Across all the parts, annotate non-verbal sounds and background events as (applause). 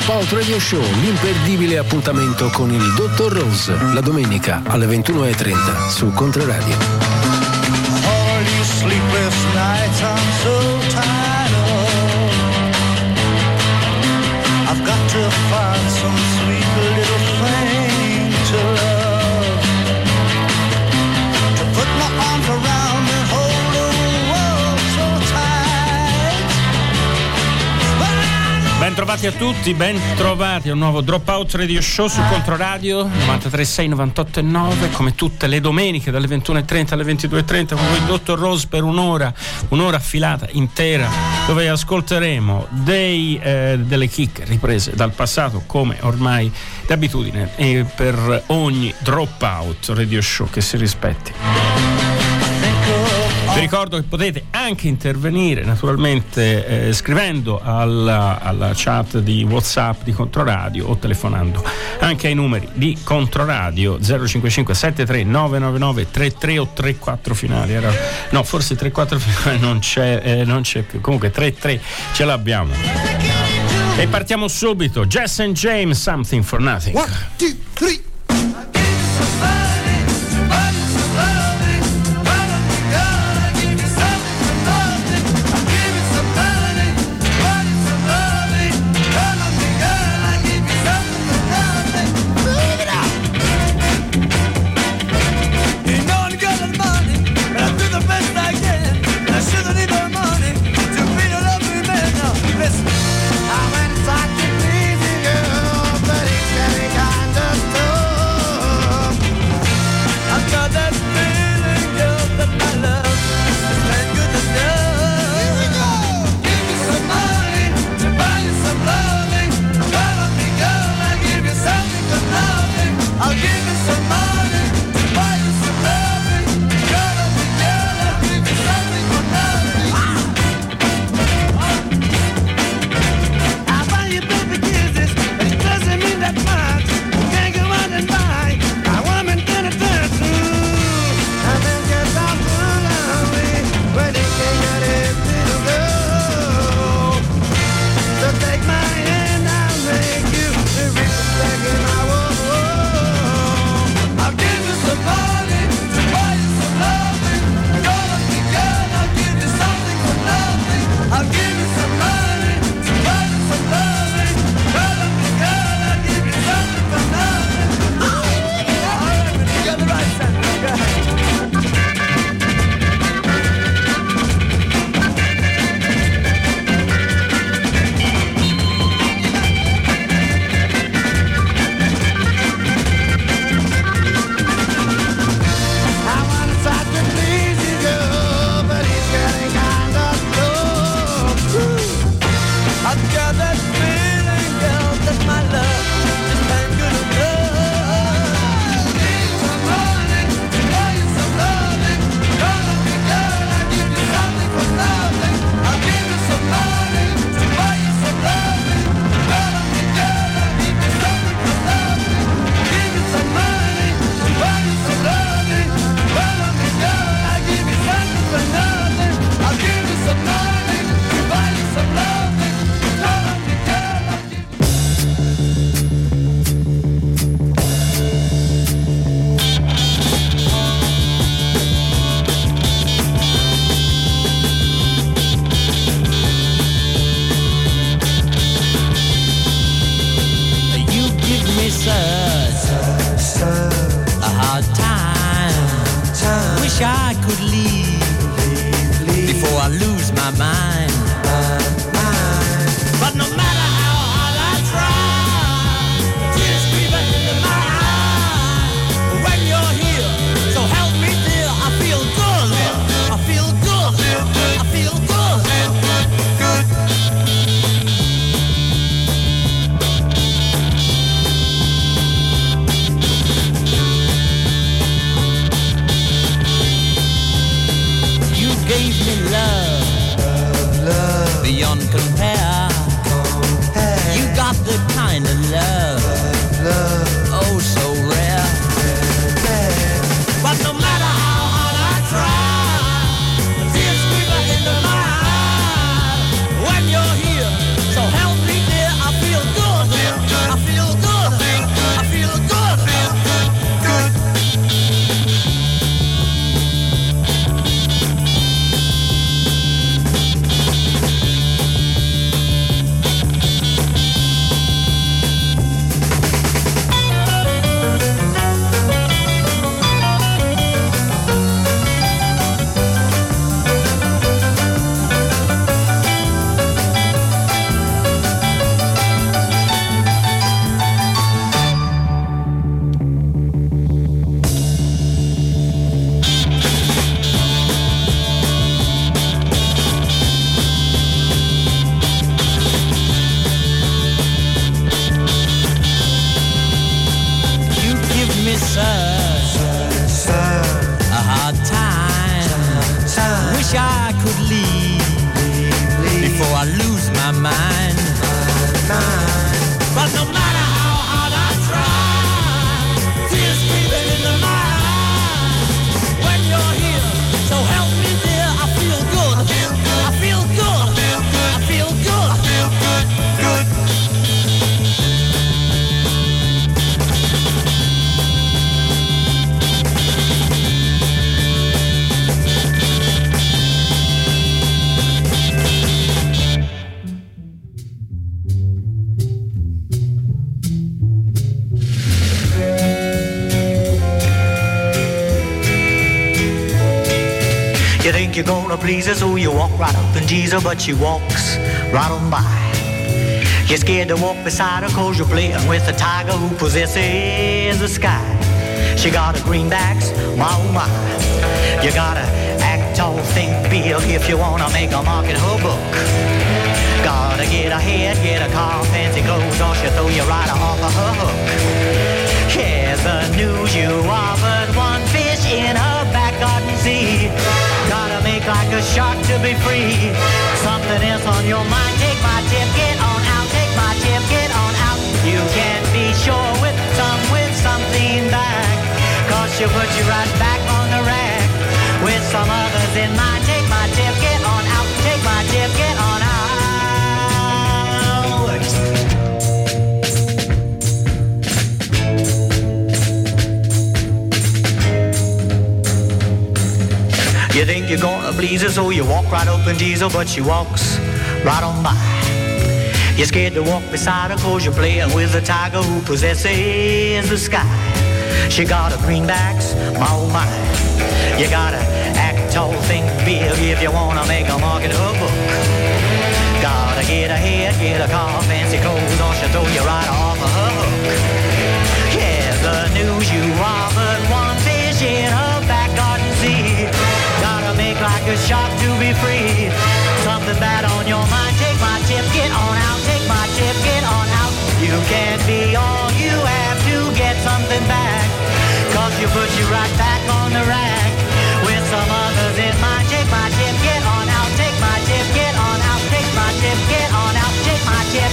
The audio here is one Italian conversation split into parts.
Dropout Radio Show, l'imperdibile appuntamento con il Dottor Rose, la domenica alle 21.30 su Controradio. All Bentrovati a tutti, bentrovati a un nuovo Dropout Radio Show su Controradio 93.6, 98.9 come tutte le domeniche dalle 21.30 alle 22.30 con voi Dottor Rose per un'ora, un'ora affilata intera dove ascolteremo dei, eh, delle chicche riprese dal passato come ormai d'abitudine e per ogni Dropout Radio Show che si rispetti. Vi ricordo che potete anche intervenire naturalmente eh, scrivendo alla, alla, chat di Whatsapp di Controradio o telefonando anche ai numeri di Controradio 055 73 999 33 o 34 finali. Era, no, forse 34 (laughs) finali non c'è, eh, non c'è più. Comunque 33 ce l'abbiamo. E partiamo subito. Jess and James, Something for Nothing. One, two, three. You're gonna please her, so you walk right up and tease her, but she walks right on by. You're scared to walk beside her cause you're playing with a tiger who possesses the sky. She got a greenbacks, my oh my. You gotta act tall, think big if you wanna make a in her book. Gotta get ahead, get a car, fancy clothes, or she'll throw you right off of her hook. Here's the news, you but one fish in a back garden sea. Like a shark to be free. Something else on your mind, take my tip, get on out, take my tip, get on out. You can't be sure with some, with something back. Cause she'll put you right back on the rack. With some others in mind, take my tip, you're gonna please her, so you walk right up and tease her, but she walks right on by. You're scared to walk beside her, cause you're playing with a tiger who possesses the sky. She got a greenbacks, my oh my. You gotta act tall, think big if you wanna make a mark in her book. Gotta get ahead, get a car, fancy clothes, or she'll throw you right off of her hook. Yeah, the news you like a shark to be free. Something bad on your mind, take my tip, get on out, take my tip, get on out. You can't be all you have to get something back. Cause you put you right back on the rack. With some others in mind, take my tip, get on out, take my tip, get on out, take my tip, get on out, take my tip,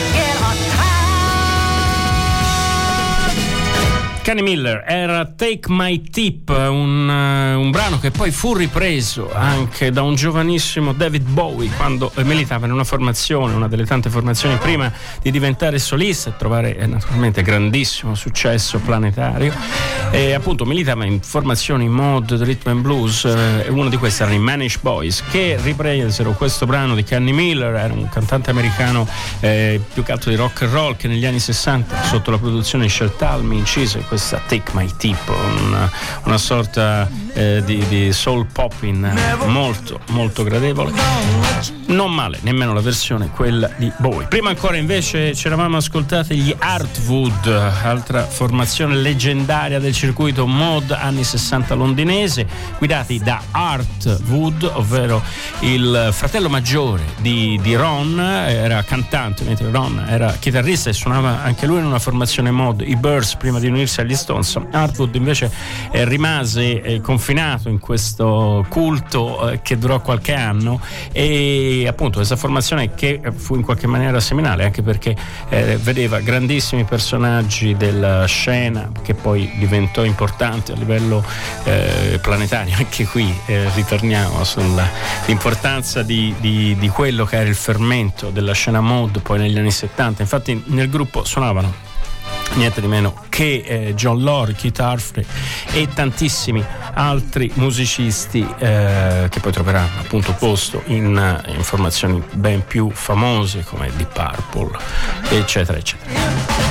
Kenny Miller era Take My Tip, un, uh, un, brano che poi fu ripreso anche da un giovanissimo David Bowie quando militava in una formazione, una delle tante formazioni prima di diventare solista e trovare eh, naturalmente grandissimo successo planetario. E appunto militava in formazioni mod, rhythm and blues, eh, uno di questi erano i Manish Boys che ripresero questo brano di Kenny Miller, era un cantante americano eh, più che altro di rock and roll che negli anni 60 sotto la produzione Shel Talmy incise questa Take My Tip, una, una sorta eh, di, di, soul popping molto molto gradevole. Non male, nemmeno la versione quella di Bowie. Prima ancora invece ci eravamo ascoltati gli Artwood, altra formazione leggendaria del circuito mod anni 60 londinese, guidati da Art Wood, ovvero il fratello maggiore di, di Ron, era cantante, mentre Ron era chitarrista e suonava anche lui in una formazione mod, i Birds prima di unirsi agli Stones. Artwood invece eh, rimase eh, confinato in questo culto eh, che durò qualche anno e appunto questa formazione che fu in qualche maniera seminale anche perché eh, vedeva grandissimi personaggi della scena che poi diventò importante a livello eh, planetario. (laughs) Anche qui eh, ritorniamo sull'importanza di, di, di quello che era il fermento della scena mod poi negli anni 70. Infatti nel gruppo suonavano niente di meno che eh, John Lord, Keith Arfrey e tantissimi altri musicisti eh, che poi troveranno appunto posto in, in formazioni ben più famose come Deep Purple eccetera eccetera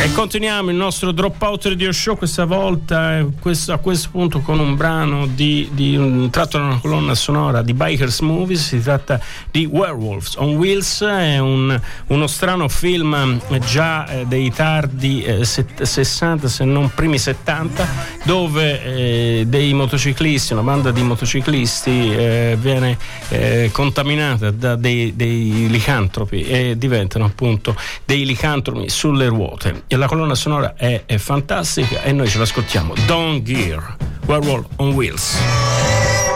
e continuiamo il nostro Dropout Radio Show questa volta questo, a questo punto con un brano di, di un tratto da una colonna sonora di Bikers Movies. Si tratta di Werewolves on Wheels è un, uno strano film già eh, dei tardi eh, set, 60 se non primi 70 dove eh, dei motociclisti una banda di motociclisti eh, viene eh, contaminata da dei, dei licantropi e diventano appunto dei licantropi sulle ruote la colonna sonora è, è fantastica e noi ce l'ascoltiamo. Don Gear, Werewolf on Wheels.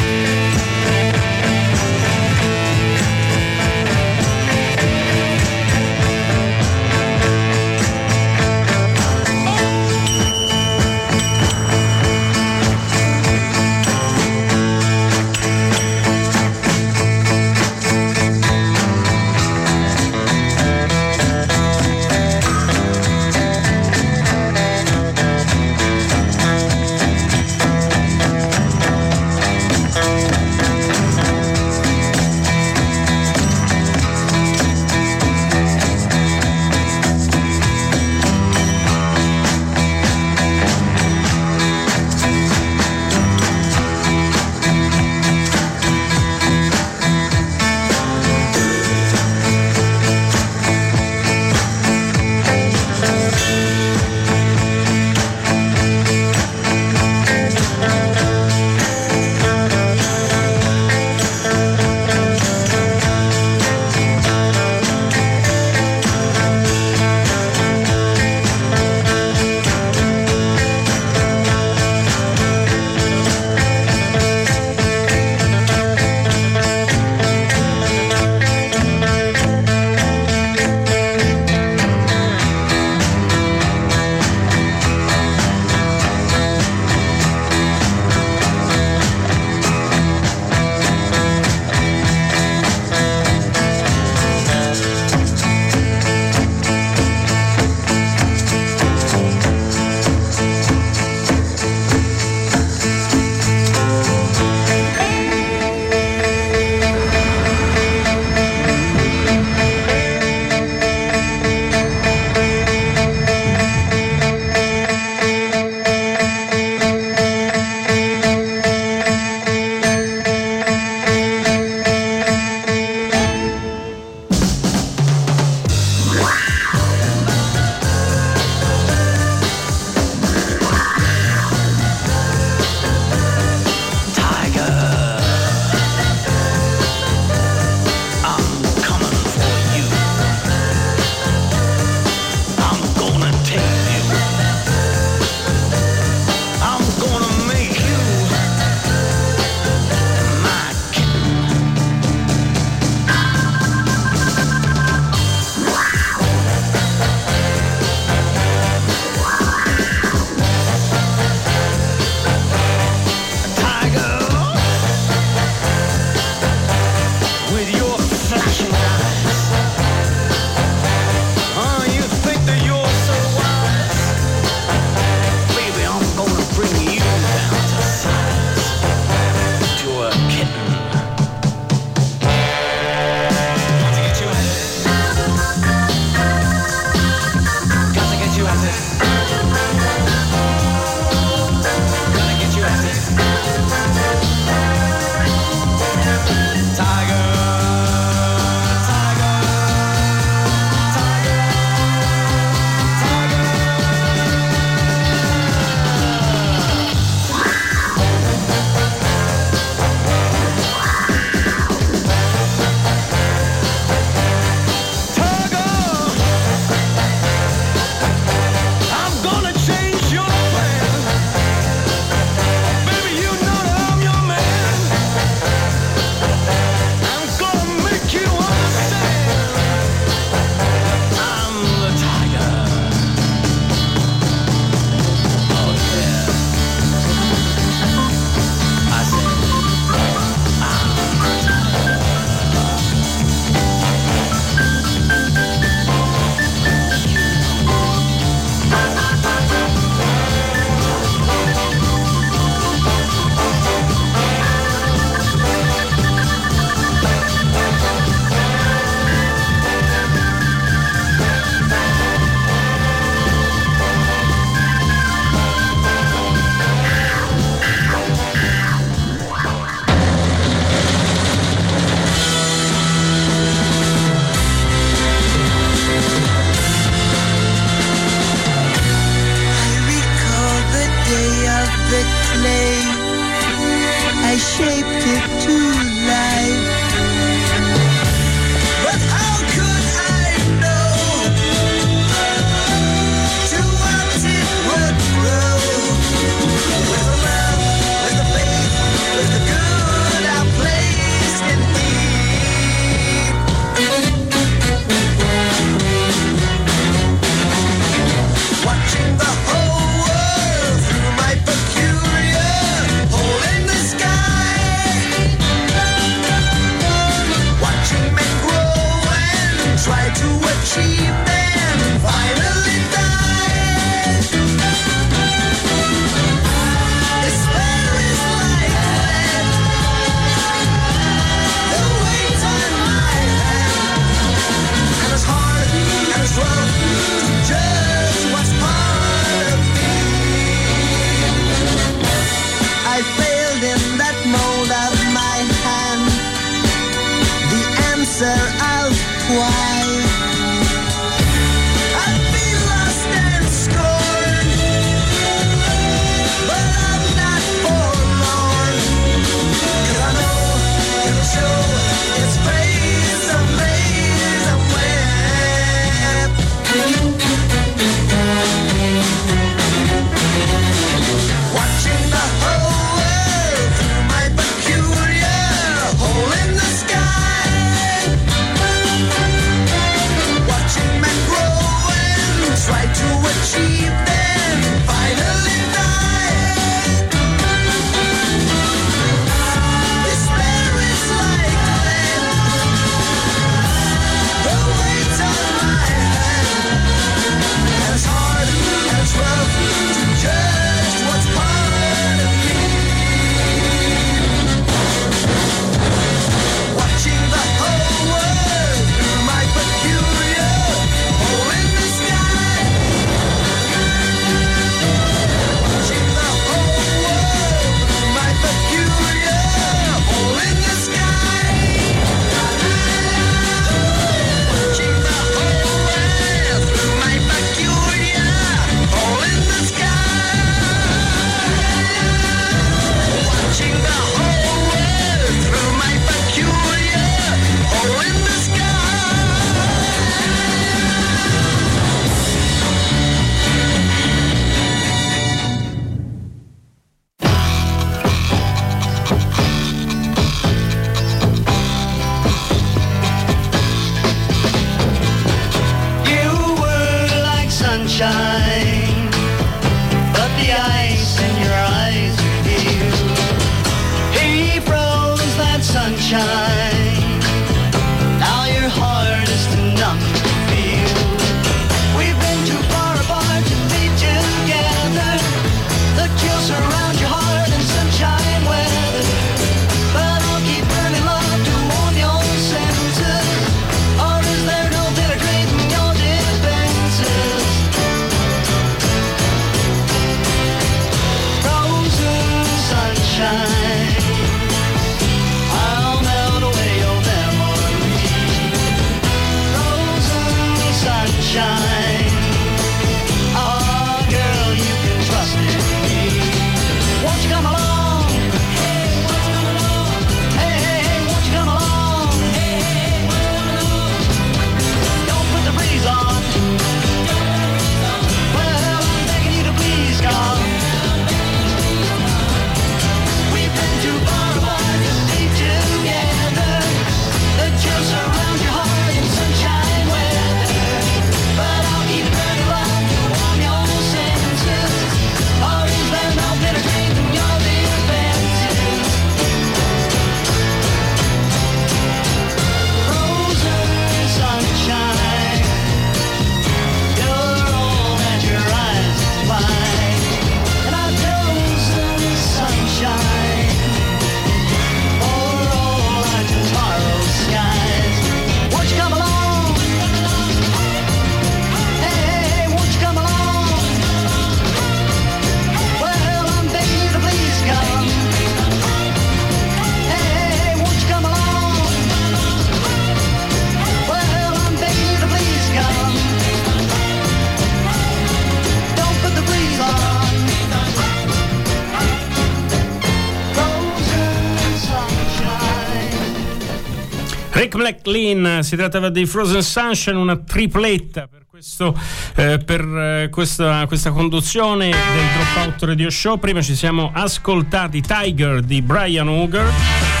Rick McLean, si trattava di Frozen Sunshine, una tripletta per, questo, eh, per eh, questa, questa, conduzione del Dropout Radio Show. Prima ci siamo ascoltati Tiger di Brian Hooger.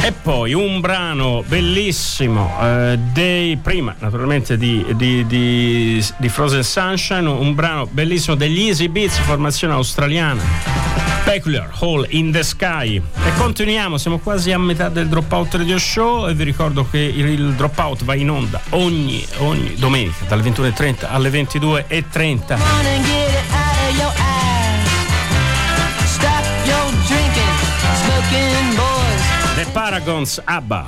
E poi un brano bellissimo eh, dei, prima naturalmente di, di, di, di Frozen Sunshine, un brano bellissimo degli Easy Beats, formazione australiana. Peculiar Hole in the Sky. E continuiamo, siamo quasi a metà del Dropout Radio Show e vi ricordo che il Dropout va in onda ogni, ogni domenica dalle 21.30 alle 22.30. Paragons ABBA.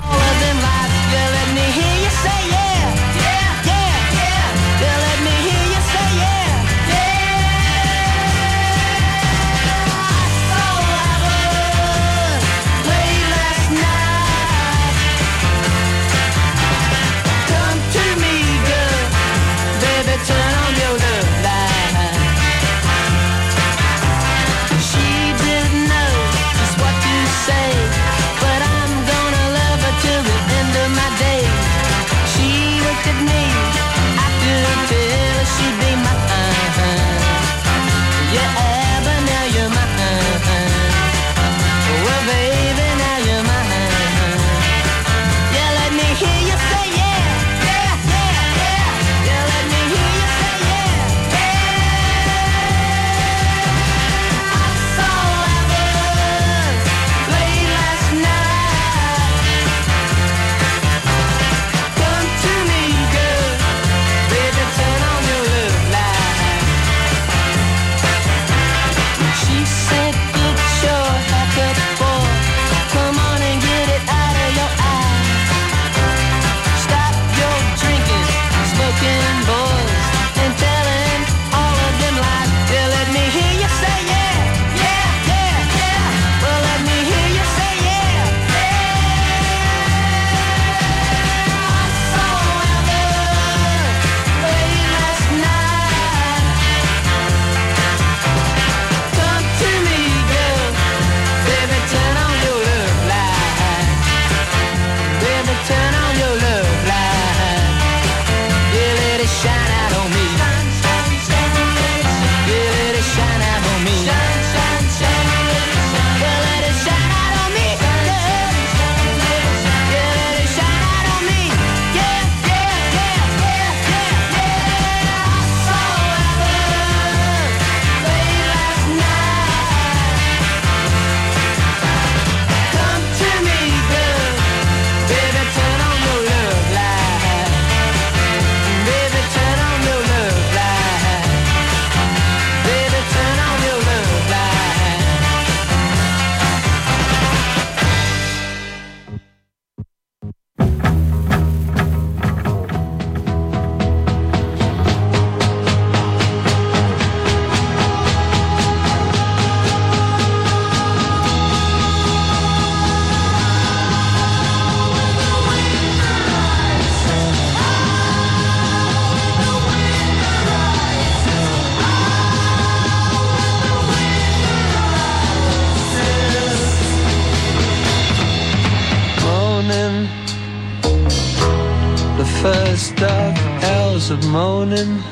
moaning.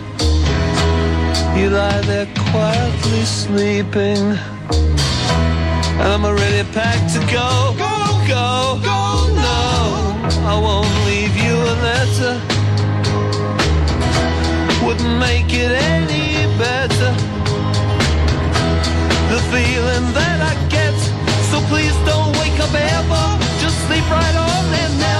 You lie there quietly sleeping. And I'm already packed to go. Go, go, go, no. I won't leave you a letter. Wouldn't make it any better. The feeling that I get. So please don't wake up ever. Just sleep right on and now.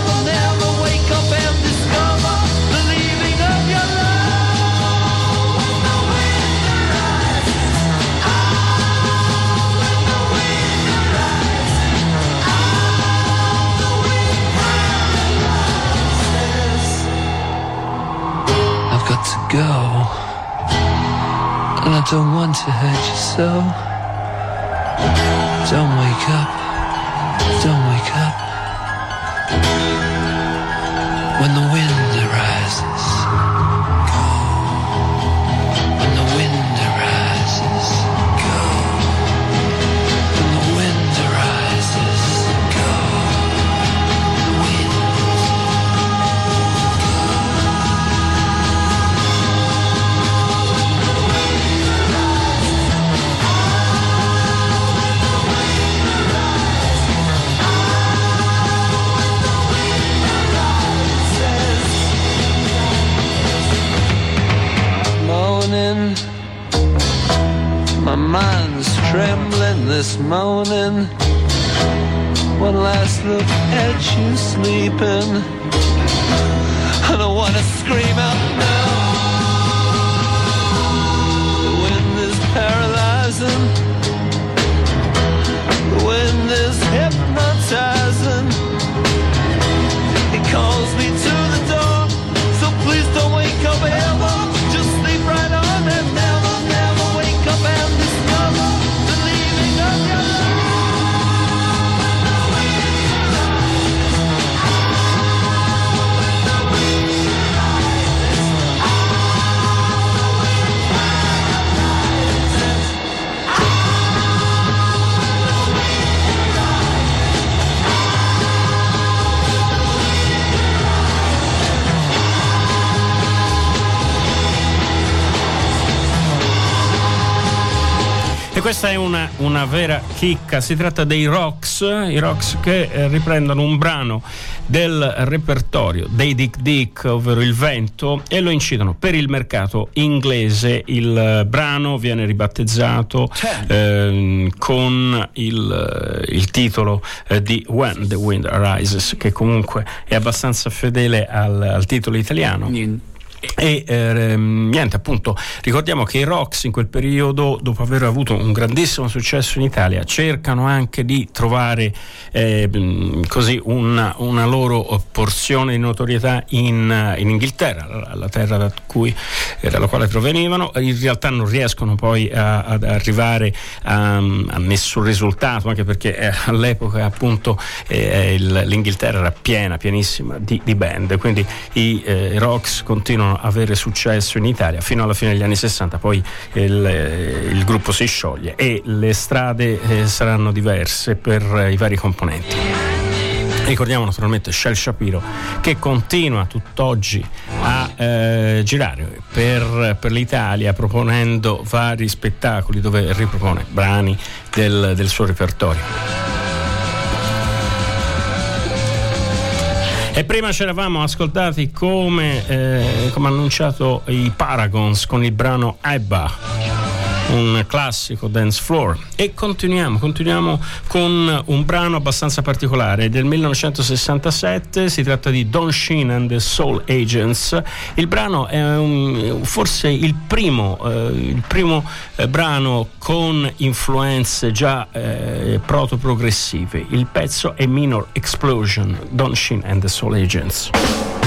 Don't want to hurt you so. Don't wake up. Moaning. One last look at you sleeping. I wanna scream out now. The wind is paralyzing. The wind is hypnotizing. Questa è una, una vera chicca, si tratta dei Rocks, i Rocks che eh, riprendono un brano del repertorio dei Dick Dick, ovvero Il Vento, e lo incidono per il mercato inglese. Il eh, brano viene ribattezzato ehm, con il, eh, il titolo eh, di When the Wind Arises, che comunque è abbastanza fedele al, al titolo italiano. E eh, niente, appunto, ricordiamo che i Rocks in quel periodo, dopo aver avuto un grandissimo successo in Italia, cercano anche di trovare eh, così una, una, loro porzione di notorietà in, in Inghilterra, la, la terra da cui, eh, dalla quale provenivano. In realtà non riescono poi a, ad arrivare a, a, nessun risultato, anche perché eh, all'epoca appunto eh, il, l'Inghilterra era piena, pienissima di, di band, quindi i eh, Rocks continuano avere successo in Italia fino alla fine degli anni 60, poi il, il gruppo si scioglie e le strade eh, saranno diverse per eh, i vari componenti. Ricordiamo naturalmente Shell Shapiro che continua tutt'oggi a eh, girare per, per, l'Italia proponendo vari spettacoli dove ripropone brani del, del suo repertorio. E prima ci eravamo ascoltati come, eh, come annunciato i Paragons con il brano Ebba un classico dance floor. E continuiamo, continuiamo con un brano abbastanza particolare. Del 1967 si tratta di Don Sheen and the Soul Agents. Il brano è un, forse il primo, eh, il primo eh, brano con influenze già eh, proto-progressive. Il pezzo è Minor Explosion Don Sheen and the Soul Agents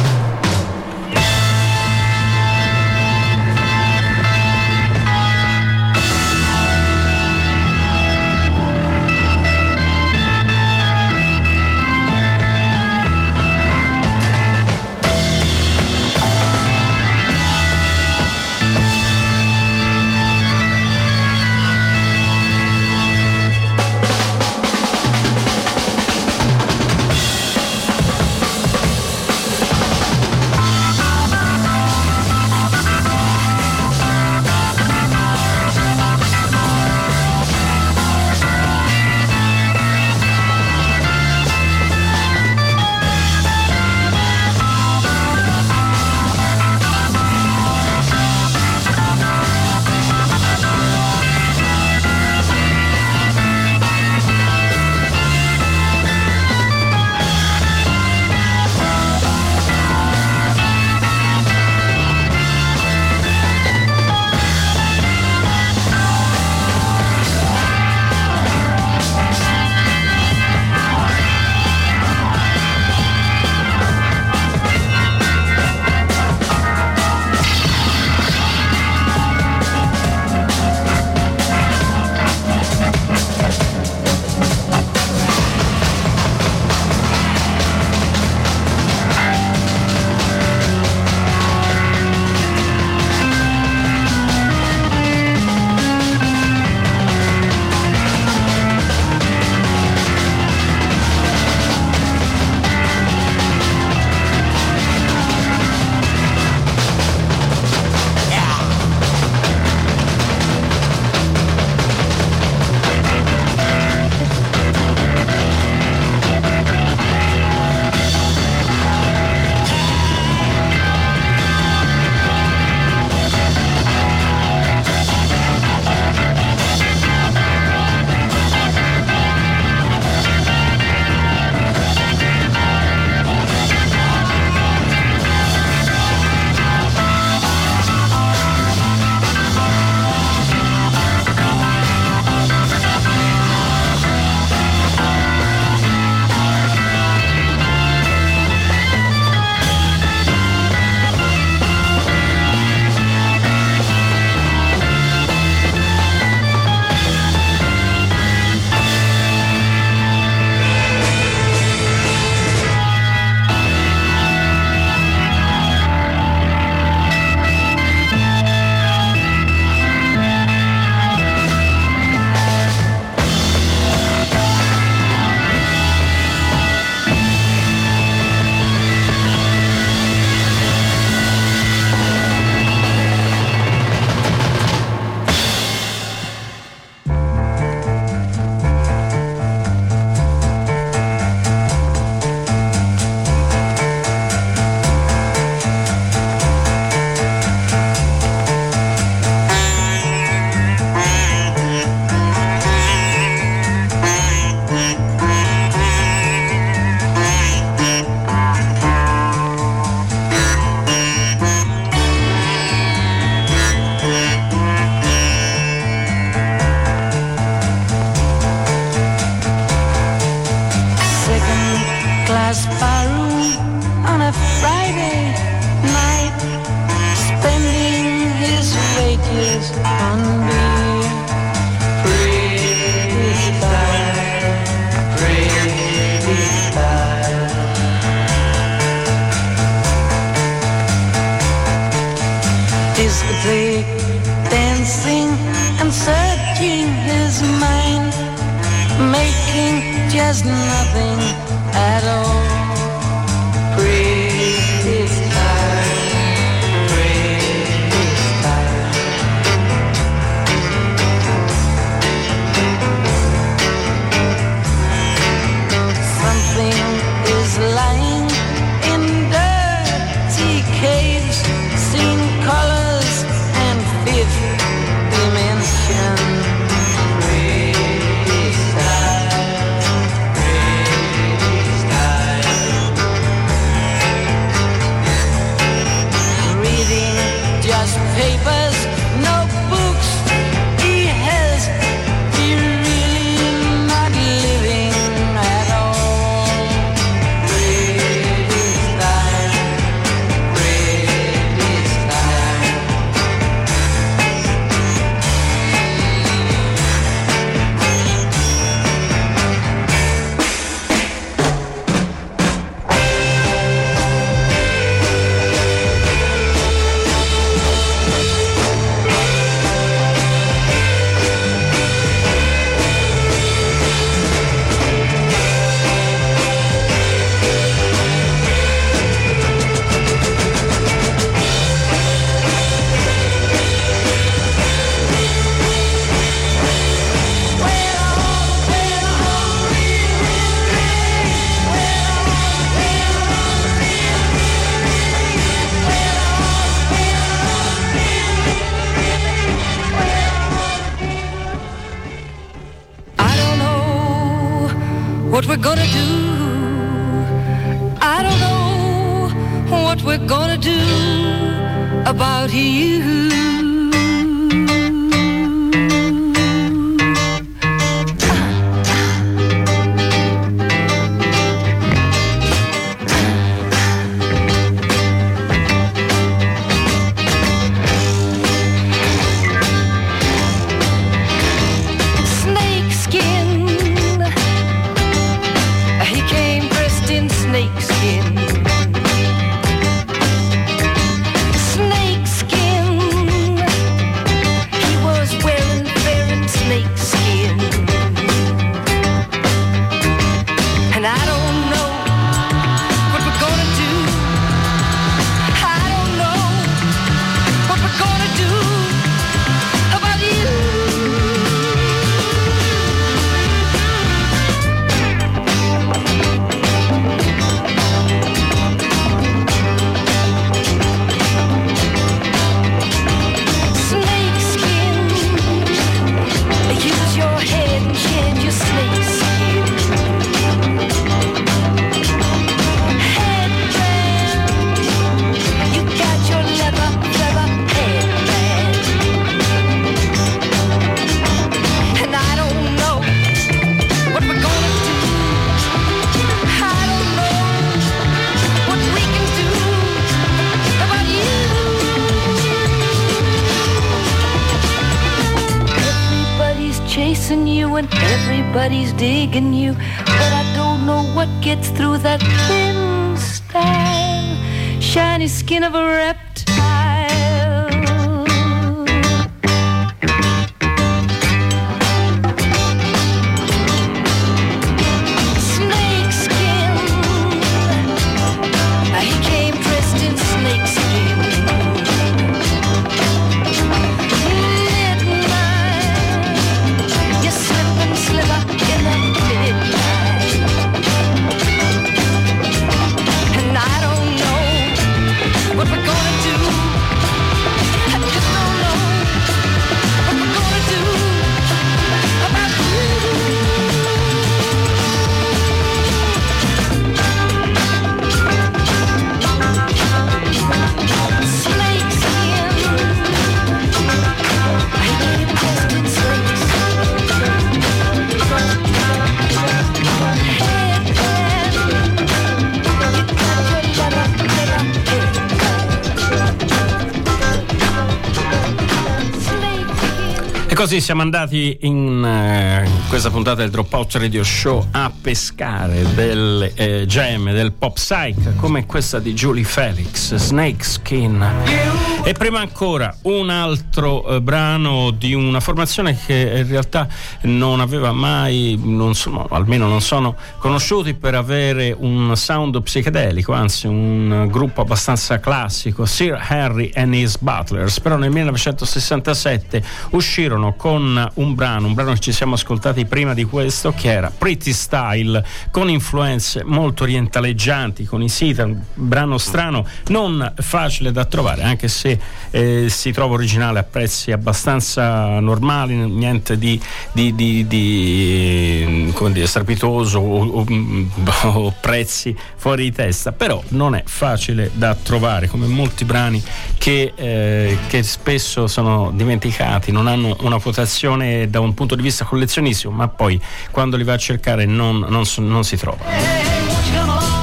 così siamo andati in eh, questa puntata del Dropout Radio Show a pescare delle eh, gemme del pop psych come questa di Julie Felix, Snake Skin. E prima ancora un altro eh, brano di una formazione che in realtà non aveva mai, non sono, almeno non sono conosciuti per avere un sound psichedelico, anzi un gruppo abbastanza classico, Sir Harry and His Butlers, però nel 1967 uscirono con un brano, un brano che ci siamo ascoltati prima di questo, che era Pretty Style, con influenze molto orientaleggianti, con i sita, un brano strano, non facile da trovare, anche se eh, si trova originale a prezzi abbastanza normali, niente di, di, di, di come dire, strepitoso o, o, (laughs) o, prezzi fuori di testa, però non è facile da trovare come molti brani che, eh, che spesso sono dimenticati, non hanno una quotazione da un punto di vista collezionistico, ma poi quando li va a cercare non, non, non si trova.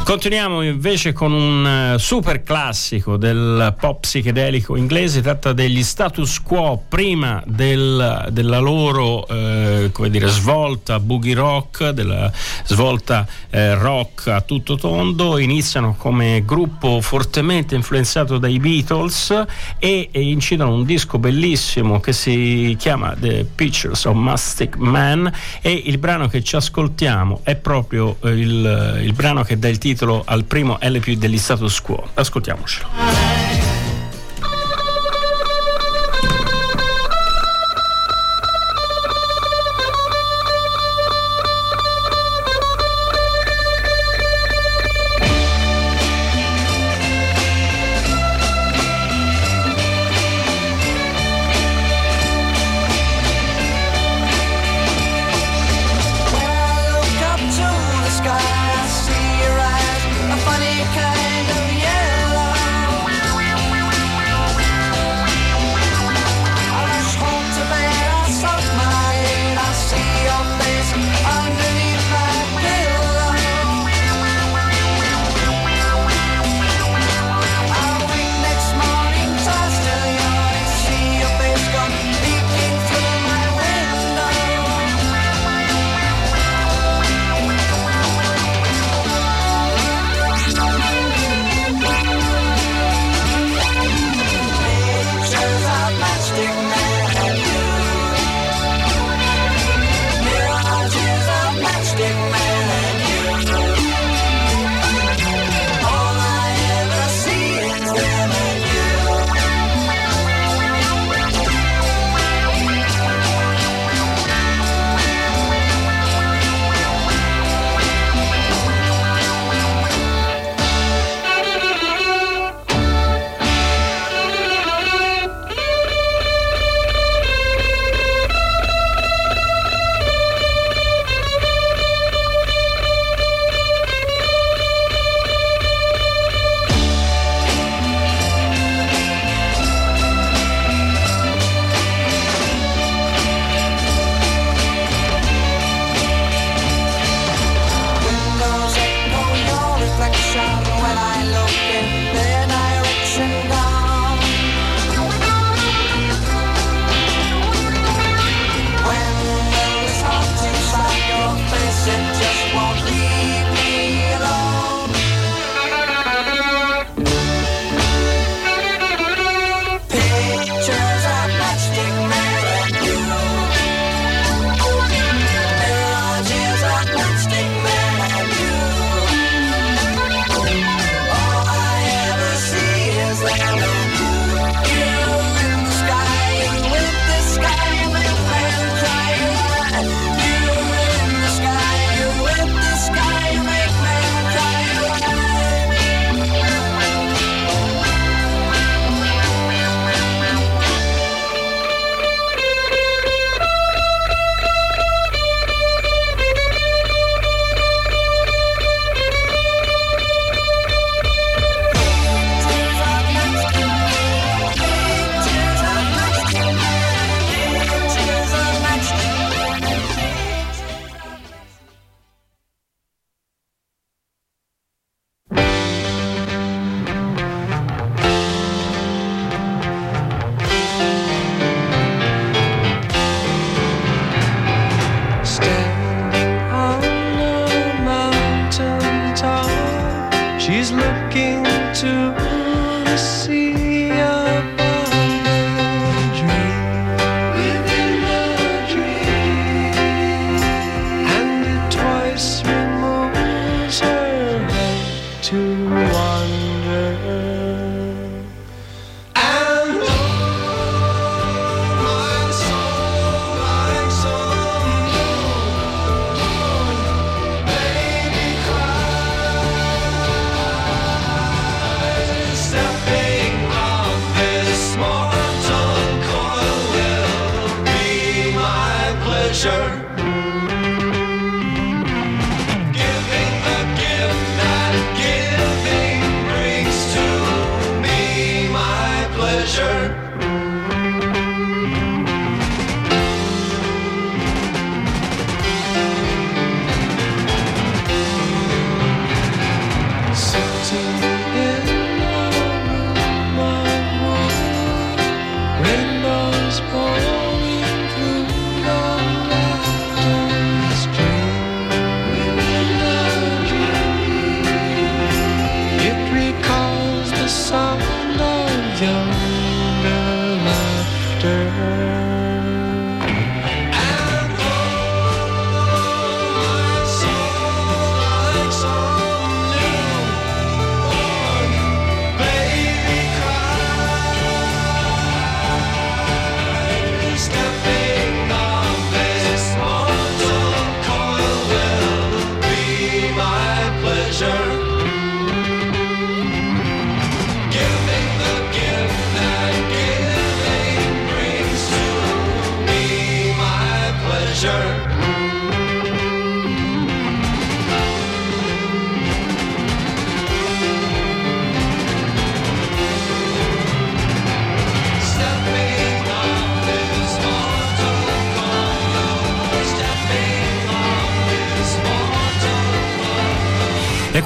Continuiamo invece con un uh, super classico del pop psichedelico inglese, tratta degli status quo prima del, della loro eh, dire, svolta boogie rock, della svolta eh, rock a tutto tondo, iniziano come gruppo fortemente influenzato dai Beatles e, e incidono un disco bellissimo che si chiama The Pictures of Mastic Man e il brano che ci ascoltiamo è proprio eh, il, il brano che dà il titolo titolo al primo LP degli status quo. Ascoltiamocelo.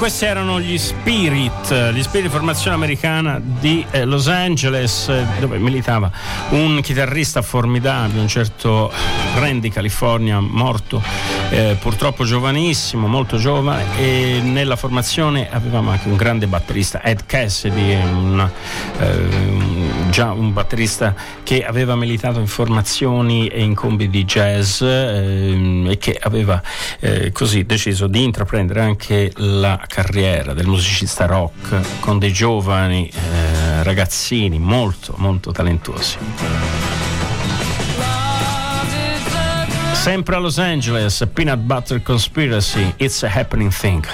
questi erano gli Spirit, gli Spirit formazione americana di eh, Los Angeles, dove militava un chitarrista formidabile, un certo Randy California, morto eh, purtroppo giovanissimo, molto giovane, e nella formazione avevamo anche un grande batterista, Ed Cassidy, un, un eh, già un batterista che aveva militato in formazioni e in combi di jazz ehm, e che aveva eh, così deciso di intraprendere anche la carriera del musicista rock con dei giovani eh, ragazzini molto molto talentuosi. Sempre a Los Angeles, Peanut Butter Conspiracy, It's a Happening Thing.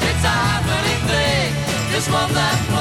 It's a happening thing. just one that...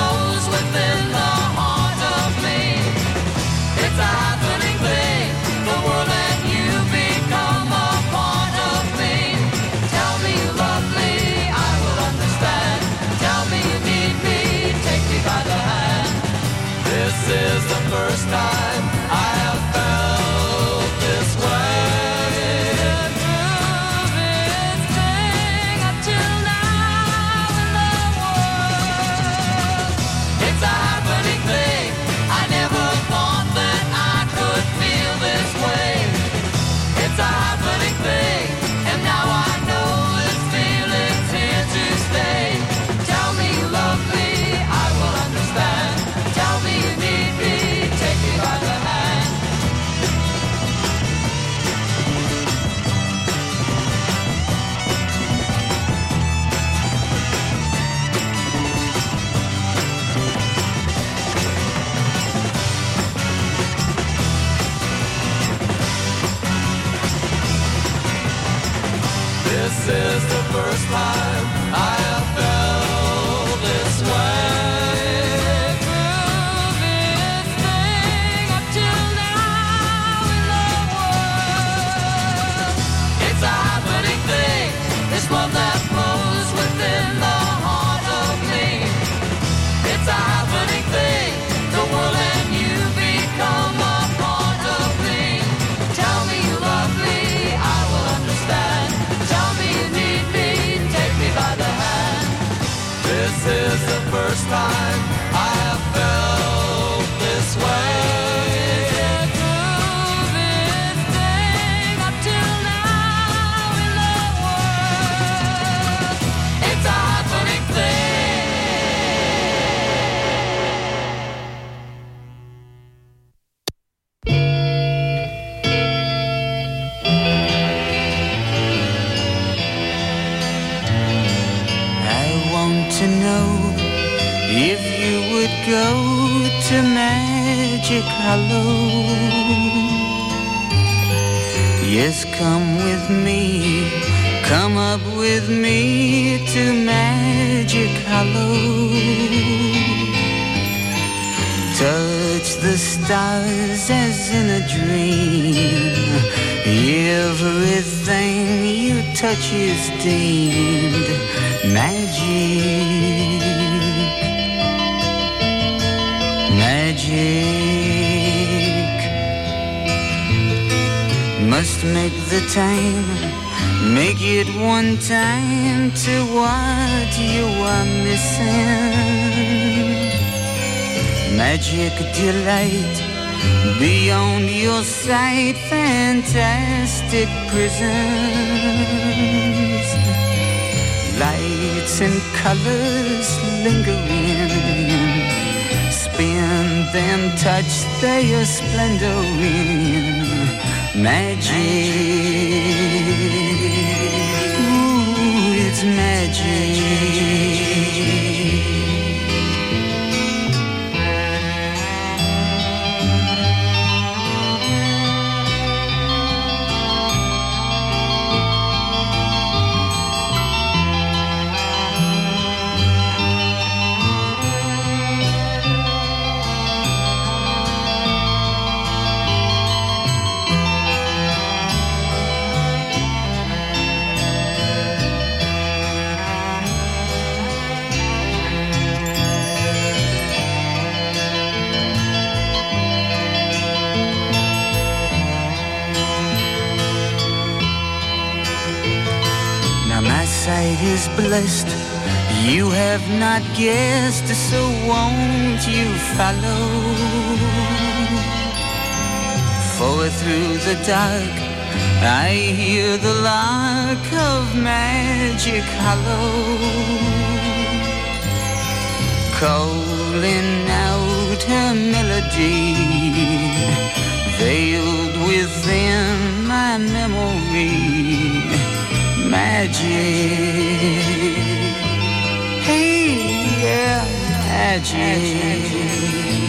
Yes, come with me, come up with me to Magic Hollow. Touch the stars as in a dream. Everything you touch is deemed magic. Make the time, make it one time to what you are missing. Magic delight beyond your sight, fantastic prisons. Lights and colors lingering, spin them, touch their splendor in magic. Ooh, it's magic. Sight is blessed. You have not guessed, so won't you follow? For through the dark I hear the lark of magic hollow calling out her melody veiled within my memory magic. Hey, yeah, magic. Turn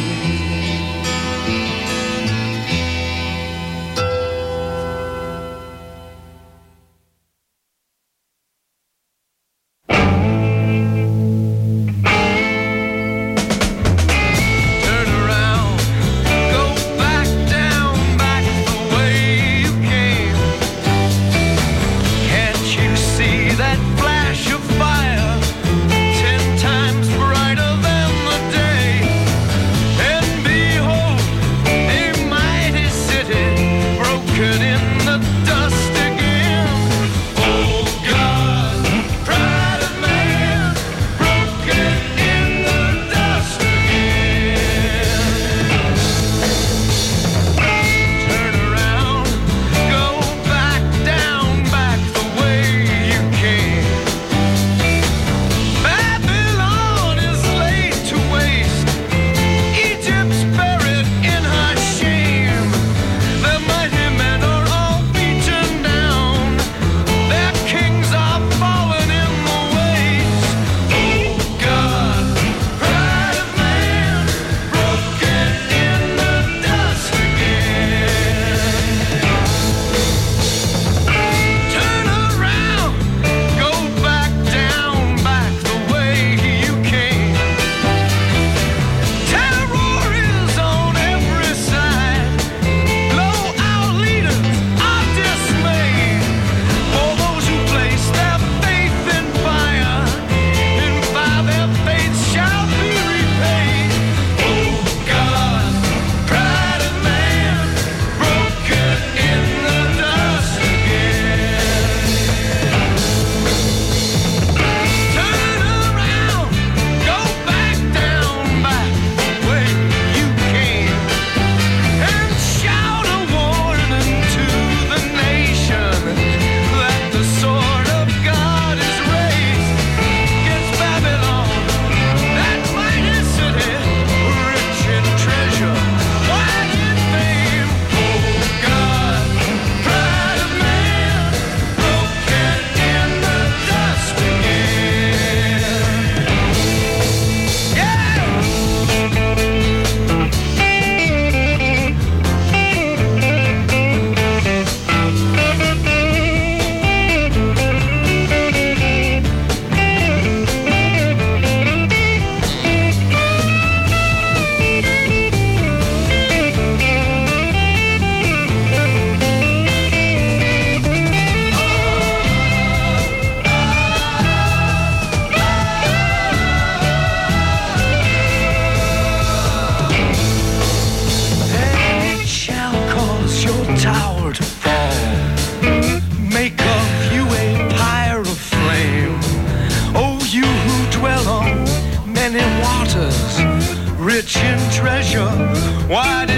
kitchen treasure. Why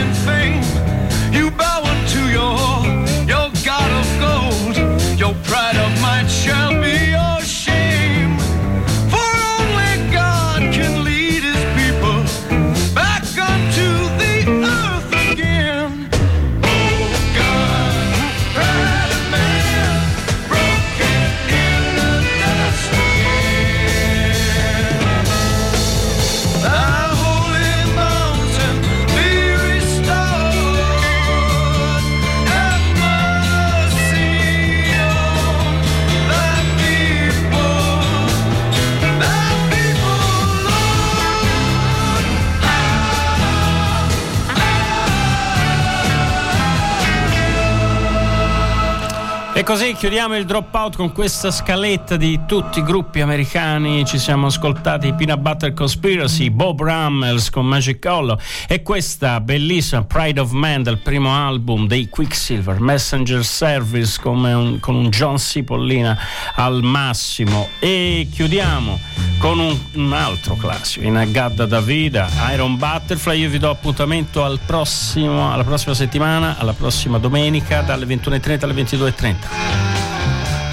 così chiudiamo il dropout con questa scaletta di tutti i gruppi americani. Ci siamo ascoltati Peanut Butter Conspiracy, Bob Rummels con Magic Hollow e questa bellissima Pride of Man del primo album dei Quicksilver, Messenger Service un- con un John Cipollina al massimo. E chiudiamo con un, un altro classico, In Gadda da Vida, Iron Butterfly. Io vi do appuntamento al prossimo, alla prossima settimana, alla prossima domenica dalle 21.30 alle 22.30.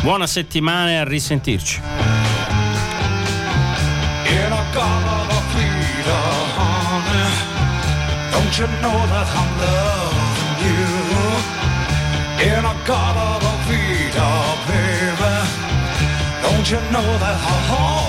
Buona settimana e a risentirci. Don't you know that I'm loving you? In a god of a baby. Don't you know that always